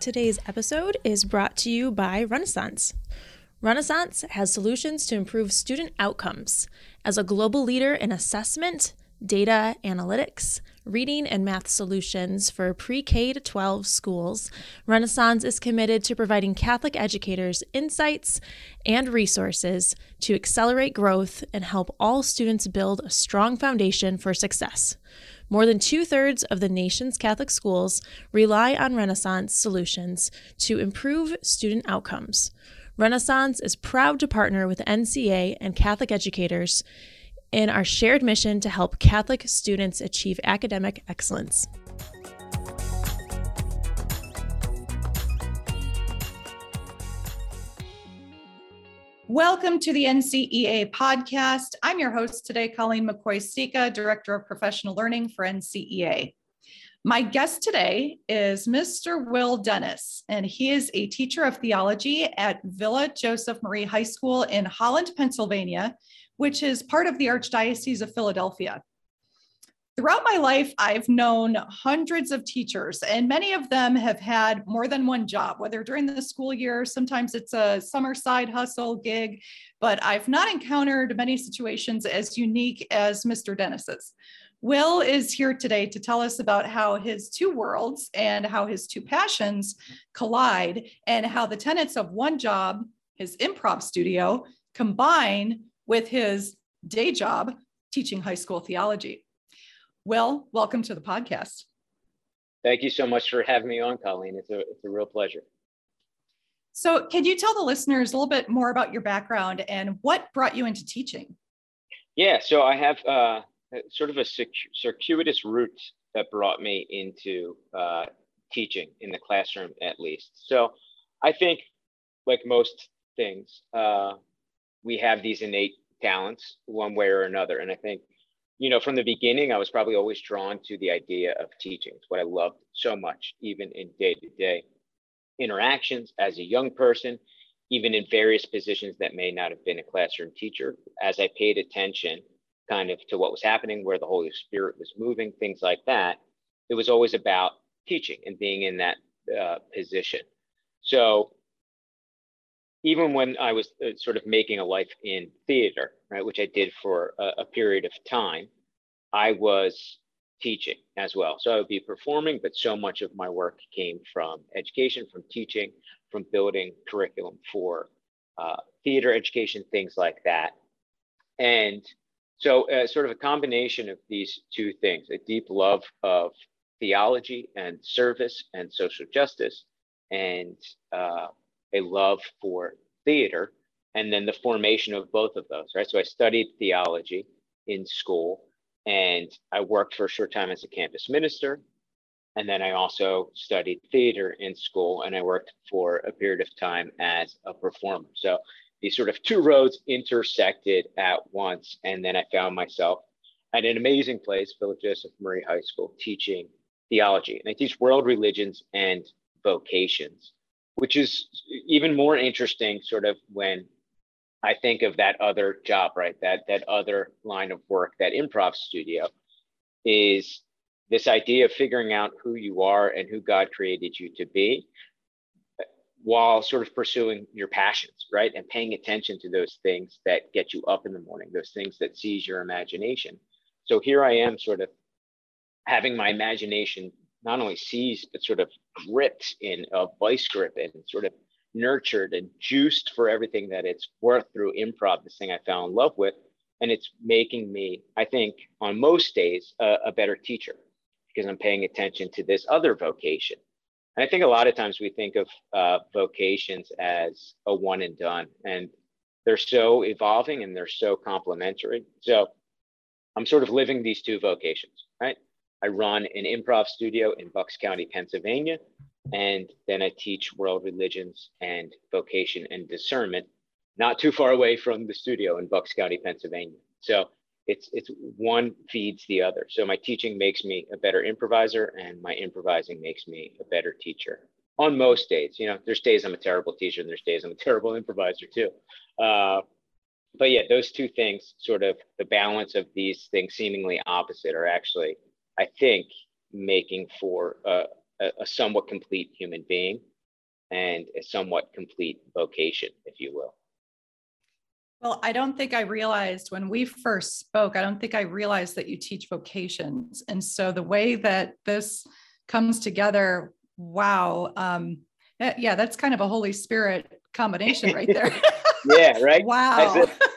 Today's episode is brought to you by Renaissance. Renaissance has solutions to improve student outcomes. As a global leader in assessment, data analytics, reading, and math solutions for pre K to 12 schools, Renaissance is committed to providing Catholic educators insights and resources to accelerate growth and help all students build a strong foundation for success. More than two thirds of the nation's Catholic schools rely on Renaissance solutions to improve student outcomes. Renaissance is proud to partner with NCEA and Catholic educators in our shared mission to help Catholic students achieve academic excellence. Welcome to the NCEA podcast. I'm your host today, Colleen McCoy Sika, Director of Professional Learning for NCEA. My guest today is Mr. Will Dennis, and he is a teacher of theology at Villa Joseph Marie High School in Holland, Pennsylvania, which is part of the Archdiocese of Philadelphia. Throughout my life, I've known hundreds of teachers, and many of them have had more than one job, whether during the school year, sometimes it's a summer side hustle gig, but I've not encountered many situations as unique as Mr. Dennis's. Will is here today to tell us about how his two worlds and how his two passions collide, and how the tenets of one job, his improv studio, combine with his day job teaching high school theology. Will, welcome to the podcast. Thank you so much for having me on, Colleen. It's a, it's a real pleasure. So, can you tell the listeners a little bit more about your background and what brought you into teaching? Yeah, so I have uh, sort of a circuitous route that brought me into uh, teaching in the classroom, at least. So, I think, like most things, uh, we have these innate talents one way or another. And I think you know, from the beginning, I was probably always drawn to the idea of teaching. It's what I loved so much, even in day to day interactions as a young person, even in various positions that may not have been a classroom teacher. As I paid attention kind of to what was happening, where the Holy Spirit was moving, things like that, it was always about teaching and being in that uh, position. So even when I was uh, sort of making a life in theater, right, which I did for a, a, period of time, I was teaching as well. So I would be performing, but so much of my work came from education, from teaching, from building curriculum for uh, theater education, things like that. And so, uh, sort of a combination of these two things a deep love of theology and service and social justice, and uh, a love for theater and then the formation of both of those, right? So I studied theology in school and I worked for a short time as a campus minister. And then I also studied theater in school and I worked for a period of time as a performer. So these sort of two roads intersected at once. And then I found myself at an amazing place, Villa Joseph Marie High School, teaching theology. And I teach world religions and vocations which is even more interesting sort of when I think of that other job, right? That that other line of work, that improv studio, is this idea of figuring out who you are and who God created you to be, while sort of pursuing your passions, right? And paying attention to those things that get you up in the morning, those things that seize your imagination. So here I am, sort of having my imagination not only seized but sort of gripped in a vice grip and sort of nurtured and juiced for everything that it's worth through improv this thing i fell in love with. And it's making me i think on most days a, a better teacher because i'm paying attention to this other vocation. And i think a lot of times we think of uh, vocations as a one and done and they're so evolving and they're so complementary. So i'm sort of living these two vocations right I run an improv studio in Bucks County, Pennsylvania, and then I teach world religions and vocation and discernment, not too far away from the studio in Bucks County, Pennsylvania. So it's it's one feeds the other. So my teaching makes me a better improviser, and my improvising makes me a better teacher. On most days, you know, there's days I'm a terrible teacher, and there's days I'm a terrible improviser too. Uh, but yeah, those two things, sort of the balance of these things seemingly opposite, are actually, I think, making for a, a, somewhat complete human being and a somewhat complete vocation, if you will. Well, I don't think I realized when we first spoke, I don't think I realized that you teach vocations. And so the way that this comes together, wow. Um, yeah, that's kind of a Holy Spirit combination right there. yeah, right. wow. As, a,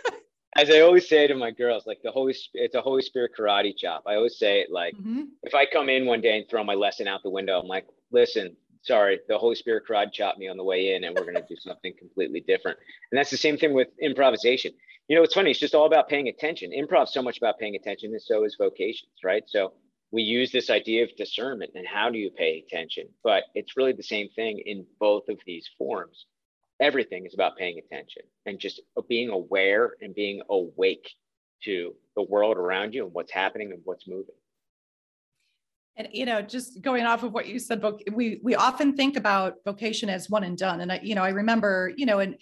as, I always say to my girls, like the Holy, it's a Holy Spirit karate chop. I always say it like, mm-hmm. if I come in one day and throw my lesson out the window, I'm like, listen, sorry, the Holy Spirit karate chopped me on the way in, and we're going to do something completely different. And that's the same thing with improvisation. You know, it's funny. It's just all about paying attention. Improv so much about paying attention, and so is vocations, right? So we use this idea of discernment and how do you pay attention, but it's really the same thing in both of these forms. Everything is about paying attention and just being aware and being awake to the world around you and what's happening and what's moving. And you know, just going off of what you said, we we often think about vocation as one and done. And I, you know, I remember, you know, in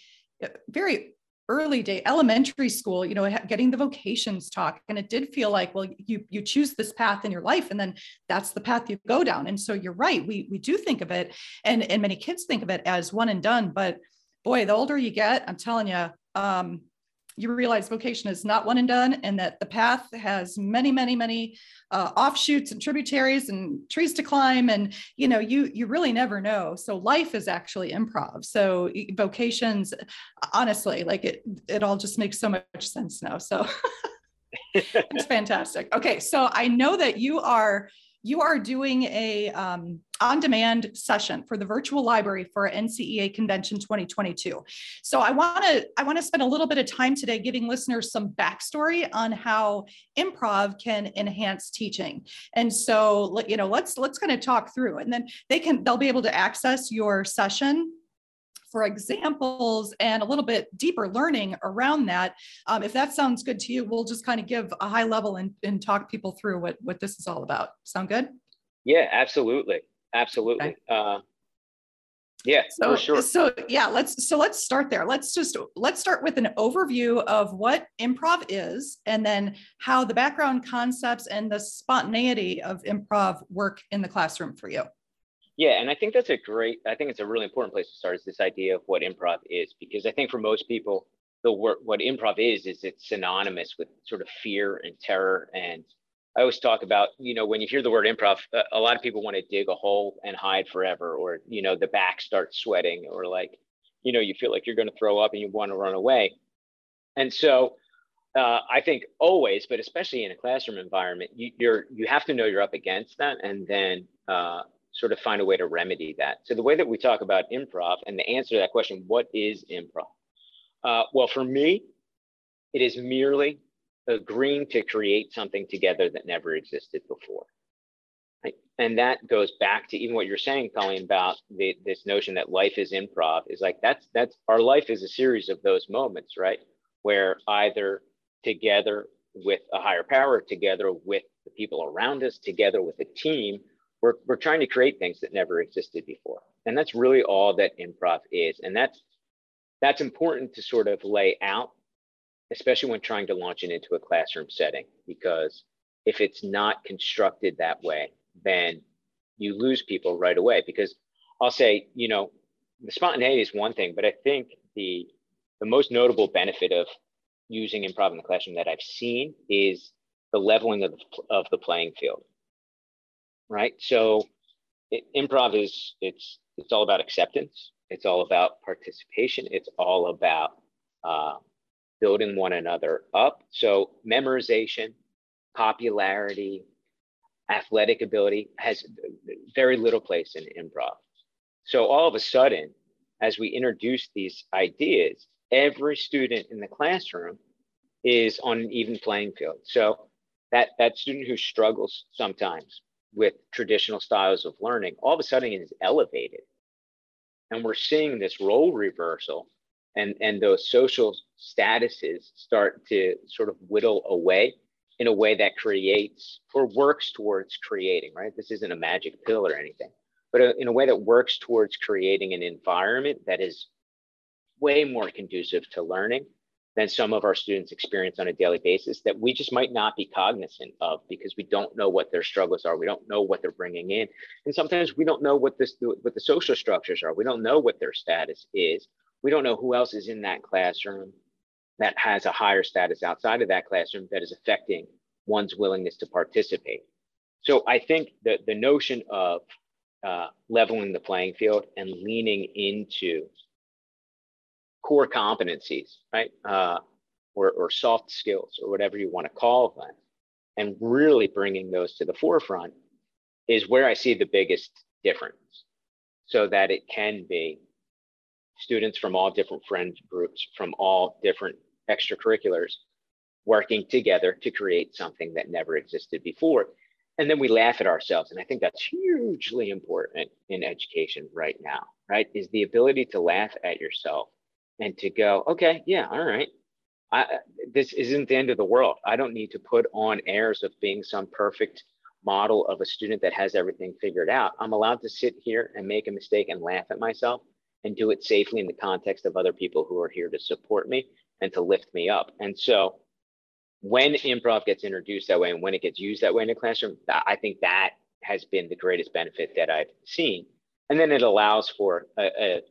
uh, very early day elementary school, you know, getting the vocations talk, and it did feel like, well, you you choose this path in your life, and then that's the path you go down. And so you're right, we we do think of it, and and many kids think of it as one and done. But boy, the older you get, I'm telling you, um, you realize vocation is not one and done and that the path has many many many uh, offshoots and tributaries and trees to climb and you know you you really never know. So life is actually improv. So vocations honestly like it it all just makes so much sense now so. It's fantastic. Okay so i know that you are you are doing a um, on-demand session for the virtual library for NCEA Convention 2022. So I want to I want to spend a little bit of time today giving listeners some backstory on how improv can enhance teaching. And so you know let's let's kind of talk through, and then they can they'll be able to access your session for examples and a little bit deeper learning around that. Um, if that sounds good to you, we'll just kind of give a high level and, and talk people through what, what this is all about. Sound good? Yeah, absolutely. Absolutely. Okay. Uh, yeah, so, sure. So yeah, let's so let's start there. Let's just let's start with an overview of what improv is and then how the background concepts and the spontaneity of improv work in the classroom for you. Yeah, and I think that's a great, I think it's a really important place to start is this idea of what improv is, because I think for most people, the word, what improv is, is it's synonymous with sort of fear and terror. And I always talk about, you know, when you hear the word improv, a lot of people want to dig a hole and hide forever, or, you know, the back starts sweating, or like, you know, you feel like you're going to throw up and you want to run away. And so uh, I think always, but especially in a classroom environment, you, you're you have to know you're up against that, and then uh, sort of find a way to remedy that. So the way that we talk about improv and the answer to that question, what is improv? Uh, well, for me, it is merely agreeing to create something together that never existed before. Right? And that goes back to even what you're saying, Colleen, about the, this notion that life is improv is like that's that's our life is a series of those moments, right? Where either together with a higher power, together with the people around us, together with a team, we're, we're trying to create things that never existed before. And that's really all that improv is. And that's that's important to sort of lay out, especially when trying to launch it into a classroom setting, because if it's not constructed that way, then you lose people right away. Because I'll say, you know, the spontaneity is one thing, but I think the the most notable benefit of using improv in the classroom that I've seen is the leveling of of the playing field right? So it, improv is it's it's all about acceptance. It's all about participation. It's all about uh, building one another up. So memorization, popularity, athletic ability has very little place in improv. So all of a sudden, as we introduce these ideas, every student in the classroom is on an even playing field. So that that student who struggles sometimes with traditional styles of learning, all of a sudden it is elevated. And we're seeing this role reversal and, and those social statuses start to sort of whittle away. in a way that creates or works towards creating, right? This isn't a magic pill or anything, but uh, in a way that works towards creating an environment that is way more conducive to learning than some of our students experience on a daily basis that we just might not be cognizant of because we don't know what their struggles are. We don't know what they're bringing in. And sometimes we don't know what this what the social structures are. We don't know what their status is. We don't know who else is in that classroom that has a higher status outside of that classroom that is affecting one's willingness to participate. So I think that the notion of uh, leveling the playing field and leaning into core competencies, right? Uh, or, or soft skills or whatever you want to call them, and really bringing those to the forefront is where I see the biggest difference so that it can be students from all different friend groups, from all different extracurriculars working together to create something that never existed before. And then we laugh at ourselves. And I think that's hugely important in education right now, right? Is the ability to laugh at yourself and to go, okay, yeah, all right. I, this isn't the end of the world. I don't need to put on airs of being some perfect model of a student that has everything figured out. I'm allowed to sit here and make a mistake and laugh at myself and do it safely in the context of other people who are here to support me and to lift me up. And so when improv gets introduced that way and when it gets used that way in a classroom, I think that has been the greatest benefit that I've seen. And then it allows for a, a,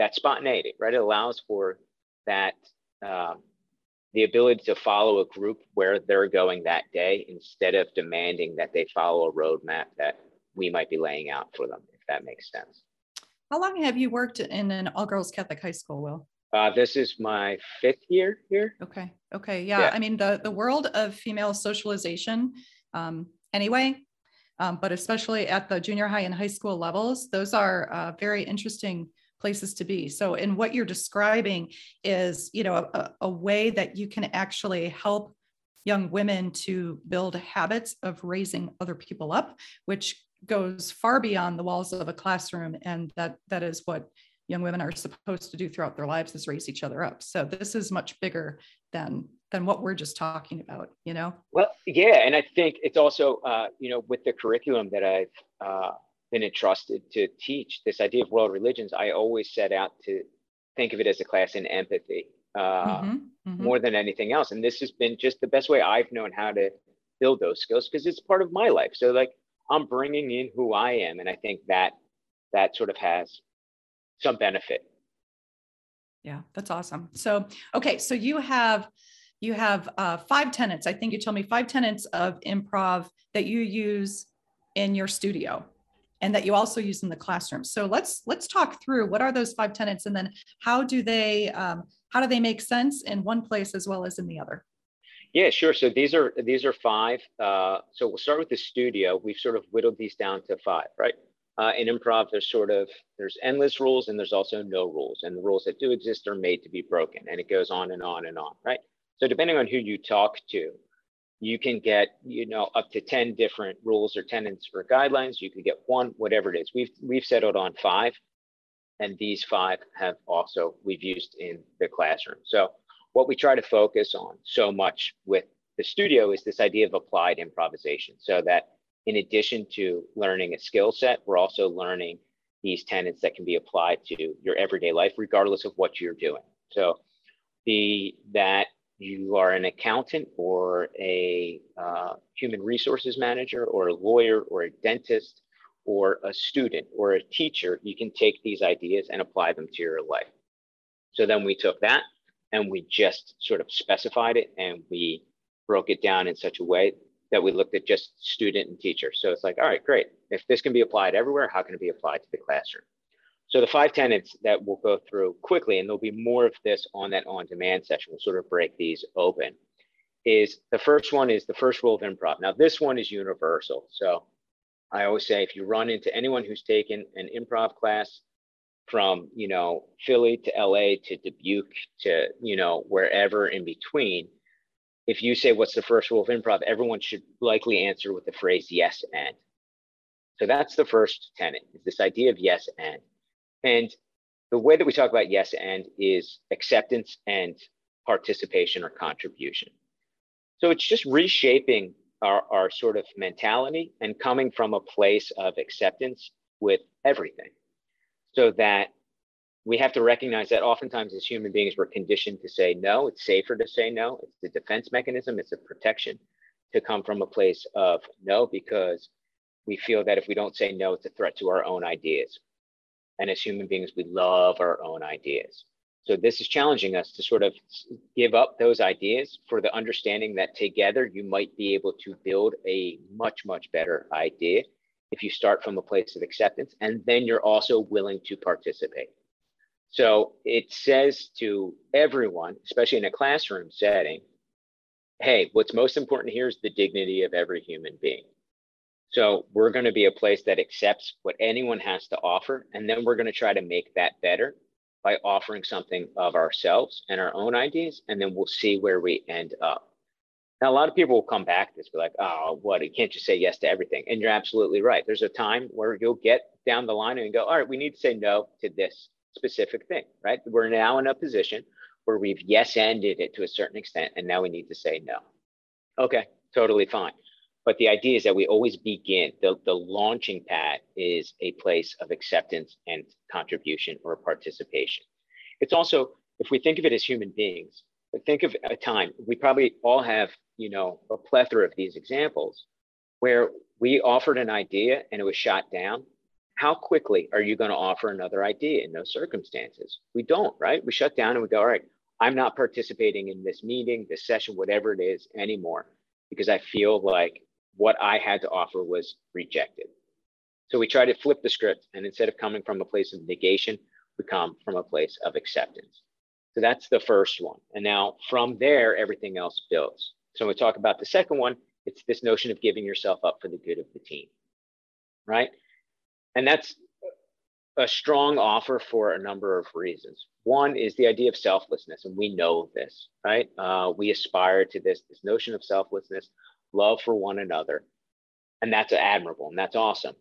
that spontaneity, right? It allows for that um, the ability to follow a group where they're going that day instead of demanding that they follow a roadmap that we might be laying out for them, if that makes sense. How long have you worked in an all girls Catholic high school, Will? Uh, this is my fifth year here. Okay. Okay. Yeah. yeah. I mean, the, the world of female socialization, um, anyway, um, but especially at the junior high and high school levels, those are uh, very interesting places to be. So, in what you're describing is, you know, a, a way that you can actually help young women to build habits of raising other people up, which goes far beyond the walls of a classroom. And that that is what young women are supposed to do throughout their lives is raise each other up. So this is much bigger than than what we're just talking about, you know? Well, yeah, and I think it's also, uh, you know, with the curriculum that I've uh, been entrusted to teach, this idea of world religions, I always set out to think of it as a class in empathy uh, mm-hmm, mm-hmm. more than anything else. And this has been just the best way I've known how to build those skills because it's part of my life. So like I'm bringing in who I am, and I think that that sort of has some benefit. Yeah, that's awesome. So, okay, so you have you have uh, five tenants. I think you told me five tenants of improv that you use in your studio and that you also use in the classroom. So let's let's talk through what are those five tenants, and then how do they um, how do they make sense in one place as well as in the other? Yeah, sure. So these are these are five. Uh, so we'll start with the studio. We've sort of whittled these down to five, right? uh, in improv, there's sort of there's endless rules and there's also no rules, and the rules that do exist are made to be broken, and it goes on and on and on, right? So depending on who you talk to, you can get you know up to ten different rules or tenets or guidelines. You could get one, whatever it is. We've we've settled on five, and these five have also we've used in the classroom. So what we try to focus on so much with the studio is this idea of applied improvisation, so that in addition to learning a skill set, we're also learning these tenets that can be applied to your everyday life, regardless of what you're doing. So, the that you are an accountant or a uh, human resources manager or a lawyer or a dentist or a student or a teacher, you can take these ideas and apply them to your life. So then we took that and we just sort of specified it and we broke it down in such a way that we looked at just student and teacher. So it's like, all right, great. If this can be applied everywhere, how can it be applied to the classroom? So the five tenets that we'll go through quickly, and there'll be more of this on that on-demand session. We'll sort of break these open. Is the first one is the first rule of improv. Now this one is universal. So I always say if you run into anyone who's taken an improv class from you know Philly to LA to Dubuque to you know wherever in between, if you say what's the first rule of improv, everyone should likely answer with the phrase yes and. So that's the first tenet, is this idea of yes and. And the way that we talk about yes and is acceptance and participation or contribution. So it's just reshaping our, our sort of mentality and coming from a place of acceptance with everything. So that we have to recognize that oftentimes as human beings we're conditioned to say no. It's safer to say no. It's the defense mechanism. It's a protection to come from a place of no because we feel that if we don't say no it's a threat to our own ideas and as human beings we love our own ideas so this is challenging us to sort of give up those ideas for the understanding that together you might be able to build a much much better idea if you start from a place of acceptance and then you're also willing to participate. So it says to everyone, especially in a classroom setting, hey, what's most important here is the dignity of every human being. So we're going to be a place that accepts what anyone has to offer, and then we're going to try to make that better by offering something of ourselves and our own ideas, and then we'll see where we end up. Now, a lot of people will come back to this, be like, oh, what? You can't just say yes to everything. And you're absolutely right. There's a time where you'll get down the line and go, all right, we need to say no to this specific thing, right? We're now in a position where we've yes ended it to a certain extent, and now we need to say no. Okay, totally fine. But the idea is that we always begin, the, the launching pad is a place of acceptance and contribution or participation. It's also, if we think of it as human beings, but think of a time, we probably all have, you know, a plethora of these examples where we offered an idea and it was shot down. How quickly are you going to offer another idea in those circumstances? We don't, right? We shut down and we go, all right, I'm not participating in this meeting, this session, whatever it is anymore, because I feel like what I had to offer was rejected. So we try to flip the script and instead of coming from a place of negation, we come from a place of acceptance. So that's the first one. And now from there, everything else builds. So when we talk about the second one, it's this notion of giving yourself up for the good of the team, right? And that's a strong offer for a number of reasons. One is the idea of selflessness, and we know this, right? Uh, we aspire to this, this notion of selflessness, love for one another, and that's admirable and that's awesome.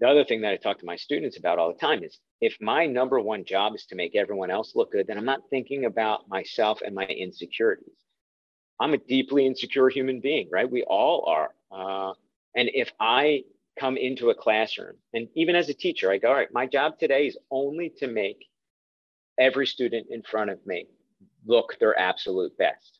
The other thing that I talk to my students about all the time is if my number one job is to make everyone else look good, then I'm not thinking about myself and my insecurities. I'm a deeply insecure human being, right? We all are. Uh, and if I come into a classroom, and even as a teacher, I go, all right, my job today is only to make every student in front of me look their absolute best.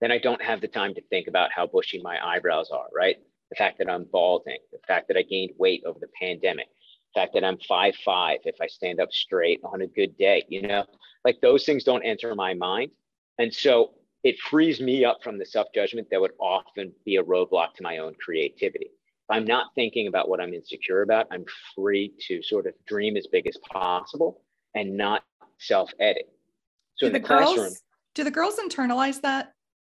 Then I don't have the time to think about how bushy my eyebrows are, right? the fact that I'm balding, the fact that I gained weight over the pandemic, the fact that I'm five five if I stand up straight on a good day, you know, like those things don't enter my mind. And so it frees me up from the self-judgment that would often be a roadblock to my own creativity. If I'm not thinking about what I'm insecure about, I'm free to sort of dream as big as possible and not self-edit. So do the, the girls do the girls internalize that?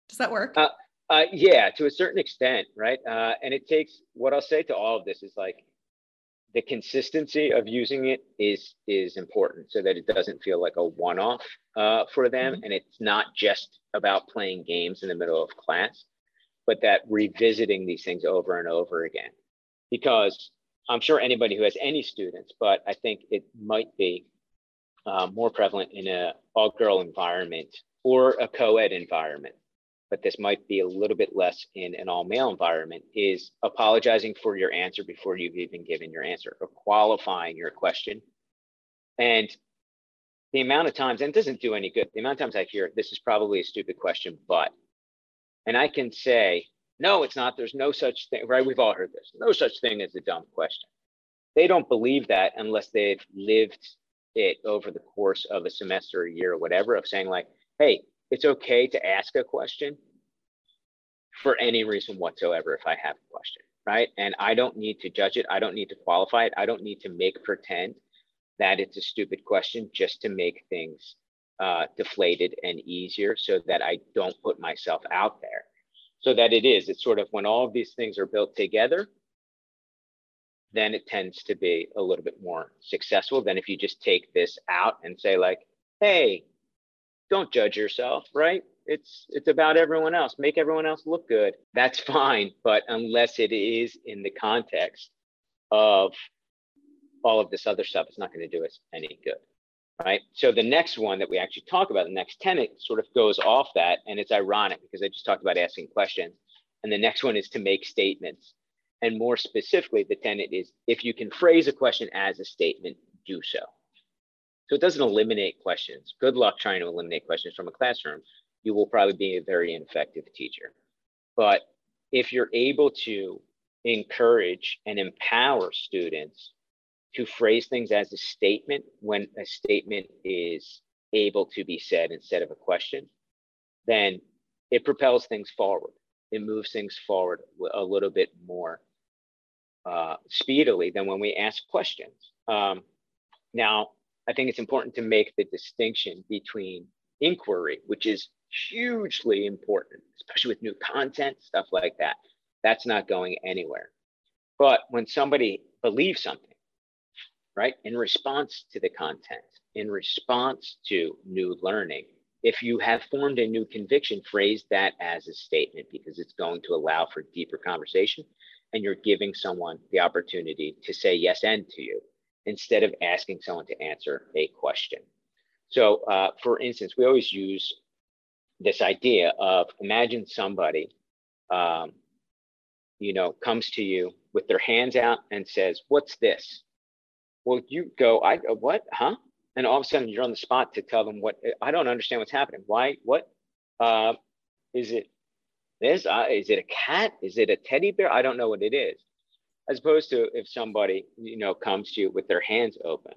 Does that work? Uh, uh, yeah, to a certain extent, right? Uh, and it takes what I'll say to all of this is like the consistency of using it is is important, so that it doesn't feel like a one-off uh, for them, mm-hmm. and it's not just about playing games in the middle of class, but that revisiting these things over and over again, because I'm sure anybody who has any students, but I think it might be uh, more prevalent in a all-girl environment or a co-ed environment but this might be a little bit less in an all male environment, is apologizing for your answer before you've even given your answer or qualifying your question. And the amount of times, and it doesn't do any good, the amount of times I hear this is probably a stupid question, but, and I can say, no, it's not. There's no such thing, right? We've all heard this. No such thing as a dumb question. They don't believe that unless they've lived it over the course of a semester, a year, or whatever, of saying, like, hey, it's okay to ask a question for any reason whatsoever if I have a question, right? And I don't need to judge it. I don't need to qualify it. I don't need to make pretend that it's a stupid question just to make things uh, deflated and easier so that I don't put myself out there. So that it is, it's sort of when all of these things are built together, then it tends to be a little bit more successful than if you just take this out and say, like, hey, don't judge yourself, right? It's it's about everyone else. Make everyone else look good. That's fine, but unless it is in the context of all of this other stuff, it's not going to do us any good. right? So the next one that we actually talk about, the next tenet sort of goes off that. And it's ironic because I just talked about asking questions. And the next one is to make statements. And more specifically, the tenet is if you can phrase a question as a statement, do so. So it doesn't eliminate questions. Good luck trying to eliminate questions from a classroom. You will probably be a very ineffective teacher. But if you're able to encourage and empower students to phrase things as a statement when a statement is able to be said instead of a question, then it propels things forward. It moves things forward a little bit more uh, speedily than when we ask questions. Um, now, I think it's important to make the distinction between inquiry, which is hugely important, especially with new content, stuff like that. That's not going anywhere. But when somebody believes something, right, in response to the content, in response to new learning, if you have formed a new conviction, phrase that as a statement because it's going to allow for deeper conversation and you're giving someone the opportunity to say yes and to you instead of asking someone to answer a question. So, uh, for instance, we always use this idea of imagine somebody, um, you know, comes to you with their hands out and says, "What's this?" Well, you go, "I what? Huh?" And all of a sudden, you're on the spot to tell them what. I don't understand what's happening. Why? What? Uh, is it this? Uh, is it a cat? Is it a teddy bear? I don't know what it is as opposed to if somebody you know comes to you with their hands open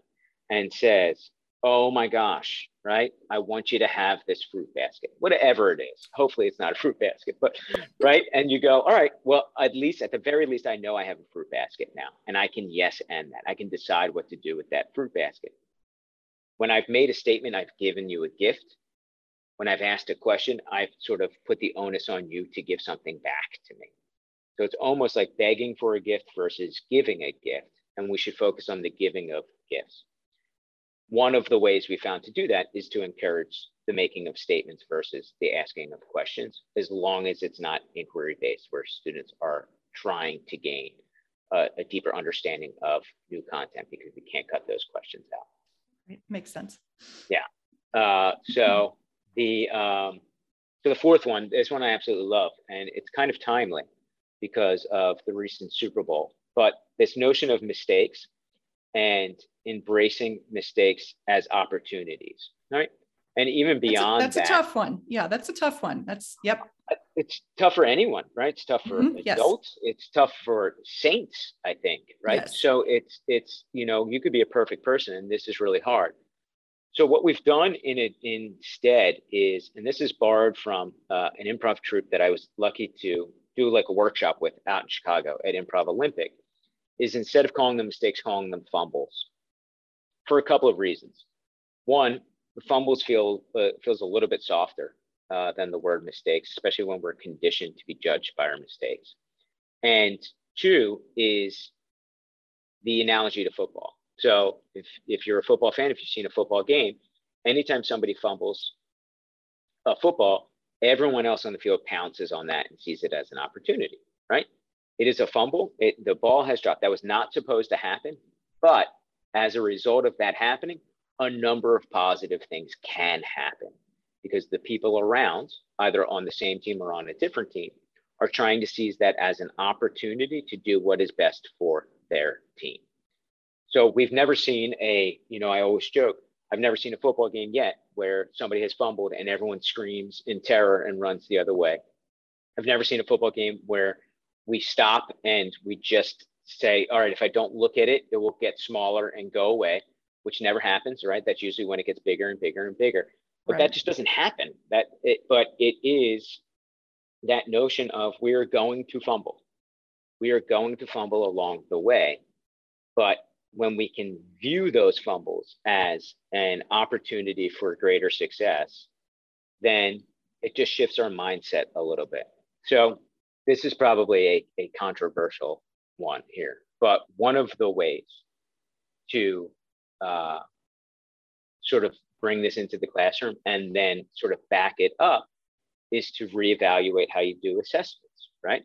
and says oh my gosh right? I want you to have this fruit basket whatever it is. Hopefully it's not a fruit basket but right? And you go all right well at least at the very least i know i have a fruit basket now and i can yes and that. I can decide what to do with that fruit basket. When i've made a statement i've given you a gift. When i've asked a question i've sort of put the onus on you to give something back to me so it's almost like begging for a gift versus giving a gift. And we should focus on the giving of gifts. One of the ways we found to do that is to encourage the making of statements versus the asking of questions, as long as it's not inquiry based, where students are trying to gain a, a deeper understanding of new content because we can't cut those questions out. Right. Makes sense. Yeah. Uh, so the um, so the fourth one, this one I absolutely love, and it's kind of timely because of the recent Super Bowl. But this notion of mistakes and embracing mistakes as opportunities, right? And even beyond that's a, that's that, a tough one. Yeah, that's a tough one. That's yep. It's tough for anyone, right? It's tough for mm-hmm, adults. Yes. It's tough for saints, I think, right? Yes. So it's it's you know you could be a perfect person, and this is really hard. So what we've done in it instead is, and this is borrowed from uh, an improv troupe that I was lucky to do like a workshop with out in Chicago at Improv Olympic is instead of calling them mistakes, calling them fumbles for a couple of reasons. One, the fumbles feel uh, feels a little bit softer uh, than the word mistakes, especially when we're conditioned to be judged by our mistakes. And two is the analogy to football. So if if you're a football fan, if you've seen a football game, anytime somebody fumbles a football, everyone else on the field pounces on that and sees it as an opportunity, right? It is a fumble. It, the ball has dropped. That was not supposed to happen. But as a result of that happening, a number of positive things can happen because the people around, either on the same team or on a different team, are trying to seize that as an opportunity to do what is best for their team. So we've never seen a, you know, I always joke, I've never seen a football game yet where somebody has fumbled and everyone screams in terror and runs the other way. I've never seen a football game where we stop and we just say, all right, if I don't look at it, it will get smaller and go away, which never happens, right? That's usually when it gets bigger and bigger and bigger. But right. that just doesn't happen. That it, but it is that notion of we're going to fumble. We are going to fumble along the way. But when we can view those fumbles as an opportunity for greater success, then it just shifts our mindset a little bit. So this is probably a, a controversial one here, but one of the ways to uh, sort of bring this into the classroom and then sort of back it up is to reevaluate how you do assessments, right?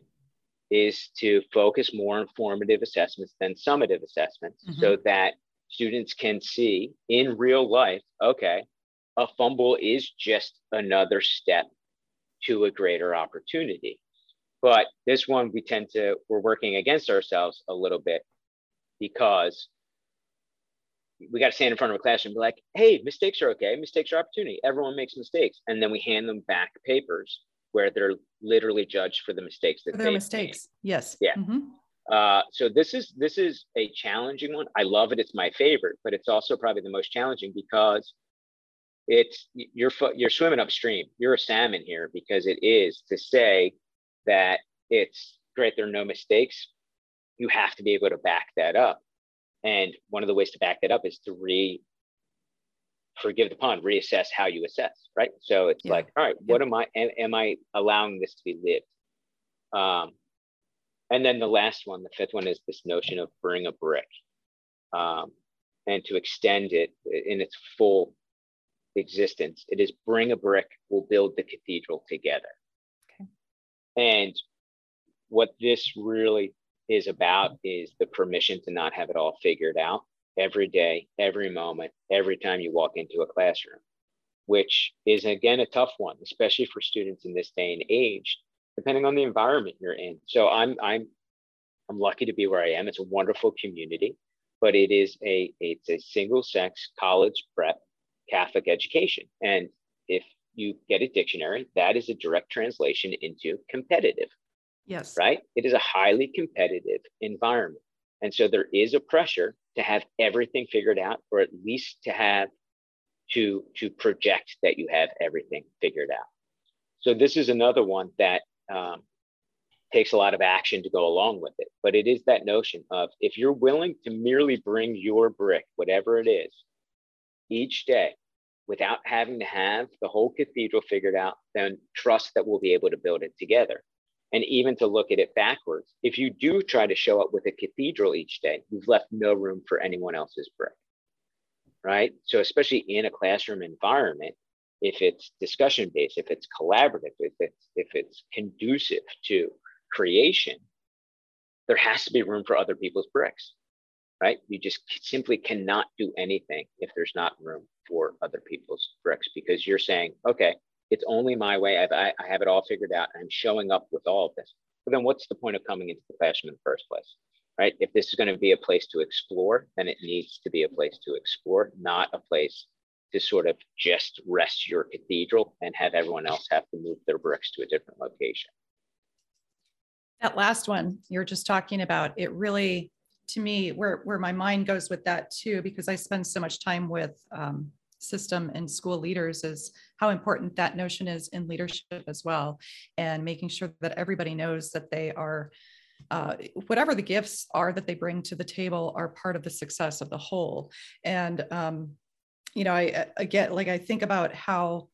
Is to focus more on formative assessments than summative assessments mm-hmm. so that students can see in real life okay, a fumble is just another step to a greater opportunity. But this one, we tend to, we're working against ourselves a little bit because we got to stand in front of a class and be like, hey, mistakes are okay. Mistakes are opportunity. Everyone makes mistakes. And then we hand them back papers where they're literally judged for the mistakes that their mistakes. Made. Yes. Yeah. Mm-hmm. Uh, so this is this is a challenging one. I love it. It's my favorite, but it's also probably the most challenging because it's you're you're swimming upstream. You're a salmon here because it is to say that it's great. There are no mistakes. You have to be able to back that up. And one of the ways to back that up is to re forgive the pun, reassess how you assess, right? So it's yeah. like, all right, what am I am, am, I allowing this to be lived? Um, and then the last one, the fifth one is this notion of bring a brick. Um, and to extend it in its full existence, it is bring a brick, we'll build the cathedral together. Okay. And what this really is about is the permission to not have it all figured out every day, every moment, every time you walk into a classroom, which is again a tough one, especially for students in this day and age, depending on the environment you're in. So I'm I'm I'm lucky to be where I am. It's a wonderful community, but it is a it's a single sex college prep Catholic education. And if you get a dictionary, that is a direct translation into competitive. Yes. Right? It is a highly competitive environment. And so there is a pressure to have everything figured out, or at least to have to to project that you have everything figured out. So this is another one that um, takes a lot of action to go along with it. But it is that notion of if you're willing to merely bring your brick, whatever it is, each day without having to have the whole cathedral figured out, then trust that we'll be able to build it together and even to look at it backwards. If you do try to show up with a cathedral each day, you've left no room for anyone else's brick, right? So, especially in a classroom environment, if it's discussion based, if it's collaborative, if it's if it's conducive to creation, there has to be room for other people's bricks, right? You just simply cannot do anything if there's not room for other people's bricks because you're saying, okay, it's only my way. I've, I, I have it all figured out. I'm showing up with all of this. But then what's the point of coming into the classroom in the first place? Right? If this is going to be a place to explore, then it needs to be a place to explore, not a place to sort of just rest your cathedral and have everyone else have to move their bricks to a different location. That last one you're just talking about, it really, to me, where, where my mind goes with that too, because I spend so much time with um, system and school leaders is how important that notion is in leadership as well and making sure that everybody knows that they are uh, whatever the gifts are that they bring to the table are part of the success of the whole. And um, you know i again like i think about how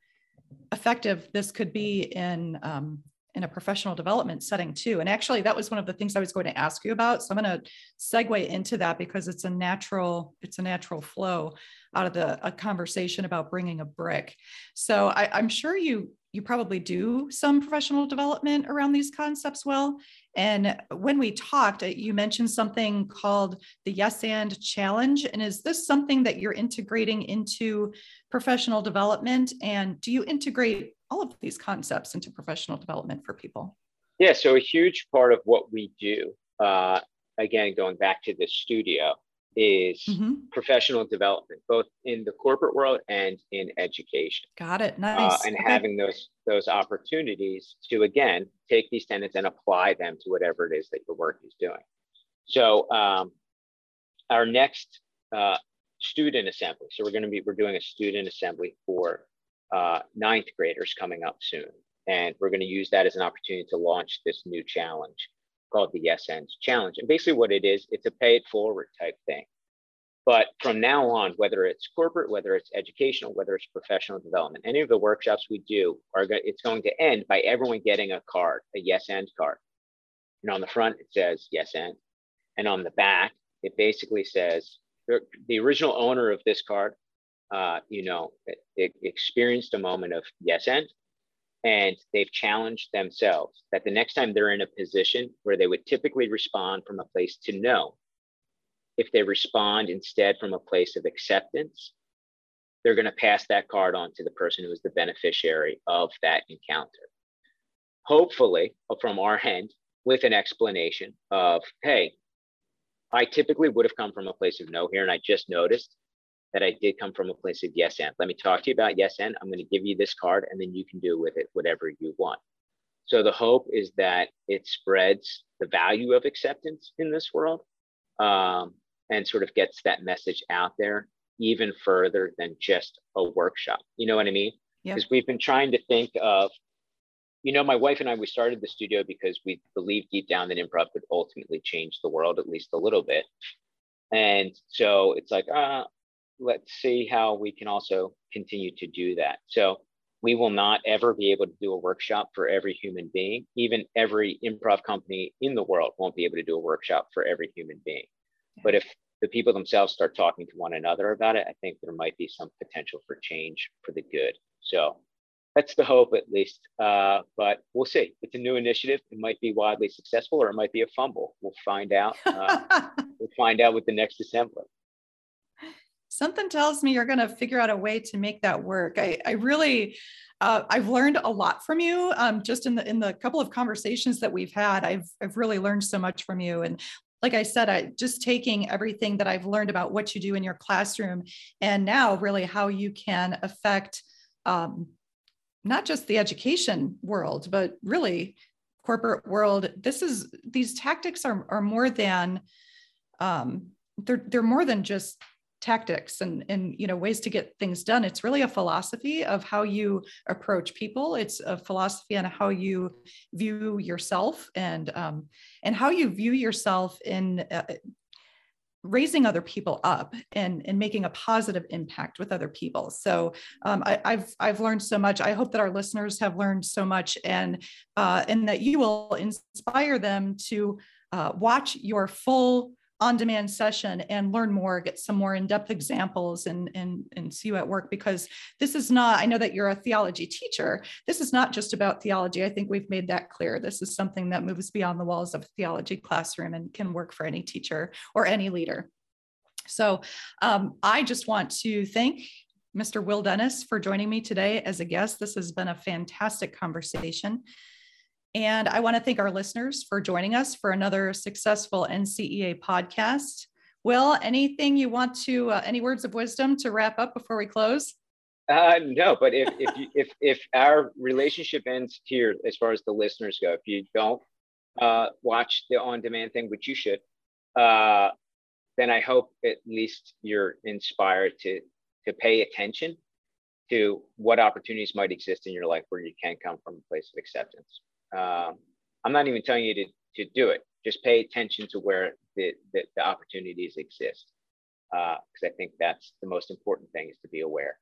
effective this could be in um, in a professional development setting too. And actually, that was one of the things I was going to ask you about. So I'm going to segue into that because it's a natural it's a natural flow out of the a conversation about bringing a brick. So I, I'm sure you you probably do some professional development around these concepts well. And when we talked, uh, you mentioned something called the Yes and Challenge. And is this something that you're integrating into professional development? And do you integrate all of these concepts into professional development for people? Yeah, so a huge part of what we do, uh, again, going back to the studio, is mm-hmm. professional development, both in the corporate world and in education. Got it. Uh, nice. Uh, and okay. having those those opportunities to again take these tenets and apply them to whatever it is that your work is doing. So um, our next uh, student assembly. So we're going to be we're doing a student assembly for uh, ninth graders coming up soon. And we're going to use that as an opportunity to launch this new challenge called the Yes Ends Challenge. And basically, what it is, it's a pay it forward type thing. But from now on, whether it's corporate, whether it's educational, whether it's professional development, any of the workshops we do are go- it's going to end by everyone getting a card, a Yes And card. And on the front, it says Yes End. And on the back, it basically says the, original owner of this card uh, you know, it, experienced a moment of yes and, and they've challenged themselves that the next time they're in a position where they would typically respond from a place to no, if they respond instead from a place of acceptance, they're going to pass that card on to the person who is the beneficiary of that encounter. Hopefully, uh, from our end, with an explanation of, hey, I typically would have come from a place of no here, and I just noticed that I did come from a place of yes and. Let me talk to you about yes and. I'm going to give you this card, and then you can do with it whatever you want. So the hope is that it spreads the value of acceptance in this world, um, and sort of gets that message out there even further than just a workshop. You know what I mean? Because yep. we've been trying to think of you know, my wife and I, we started the studio because we believed deep down that improv could ultimately change the world, at least a little bit. And so it's like, uh, let's see how we can also continue to do that. So we will not ever be able to do a workshop for every human being. Even every improv company in the world won't be able to do a workshop for every human being. But if the people themselves start talking to one another about it, I think there might be some potential for change for the good. So that's the hope at least. Uh, but we'll see. It's a new initiative. It might be wildly successful or it might be a fumble. We'll find out. Uh, we'll find out with the next assembly. Something tells me you're going to figure out a way to make that work. I, I really, uh, I've learned a lot from you. Um, just in the in the couple of conversations that we've had, I've I've really learned so much from you. And like I said, I just taking everything that I've learned about what you do in your classroom, and now really how you can affect um, not just the education world, but really corporate world. This is these tactics are, are more than um, they're they're more than just tactics and and you know ways to get things done it's really a philosophy of how you approach people it's a philosophy on how you view yourself and um, and how you view yourself in uh, raising other people up and, and making a positive impact with other people. So um, I, have I've learned so much. I hope that our listeners have learned so much and uh, and that you will inspire them to uh, watch your full on-demand session and learn more, get some more in-depth examples and, and, and see you at work because this is not, I know that you're a theology teacher. This is not just about theology. I think we've made that clear. This is something that moves beyond the walls of a theology classroom and can work for any teacher or any leader. So um, I just want to thank Mr. Will Dennis for joining me today as a guest. This has been a fantastic conversation. And I want to thank our listeners for joining us for another successful NCEA podcast. Will, anything you want to, uh, any words of wisdom to wrap up before we close? Uh, no, but if if, you, if if our relationship ends here, as far as the listeners go, if you don't uh, watch the on-demand thing, which you should, uh, then I hope at least you're inspired to to pay attention to what opportunities might exist in your life where you can come from a place of acceptance. Um, I'm not even telling you to, to do it. Just pay attention to where the, the, the opportunities exist. Because uh, I think that's the most important thing is to be aware.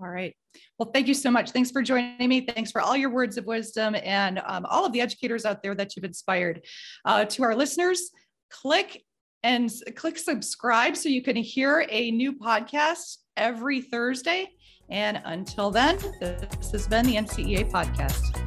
All right. Well, thank you so much. Thanks for joining me. Thanks for all your words of wisdom and um, all of the educators out there that you've inspired. Uh, to our listeners, click and click subscribe so you can hear a new podcast every Thursday. And until then, this has been the NCEA podcast.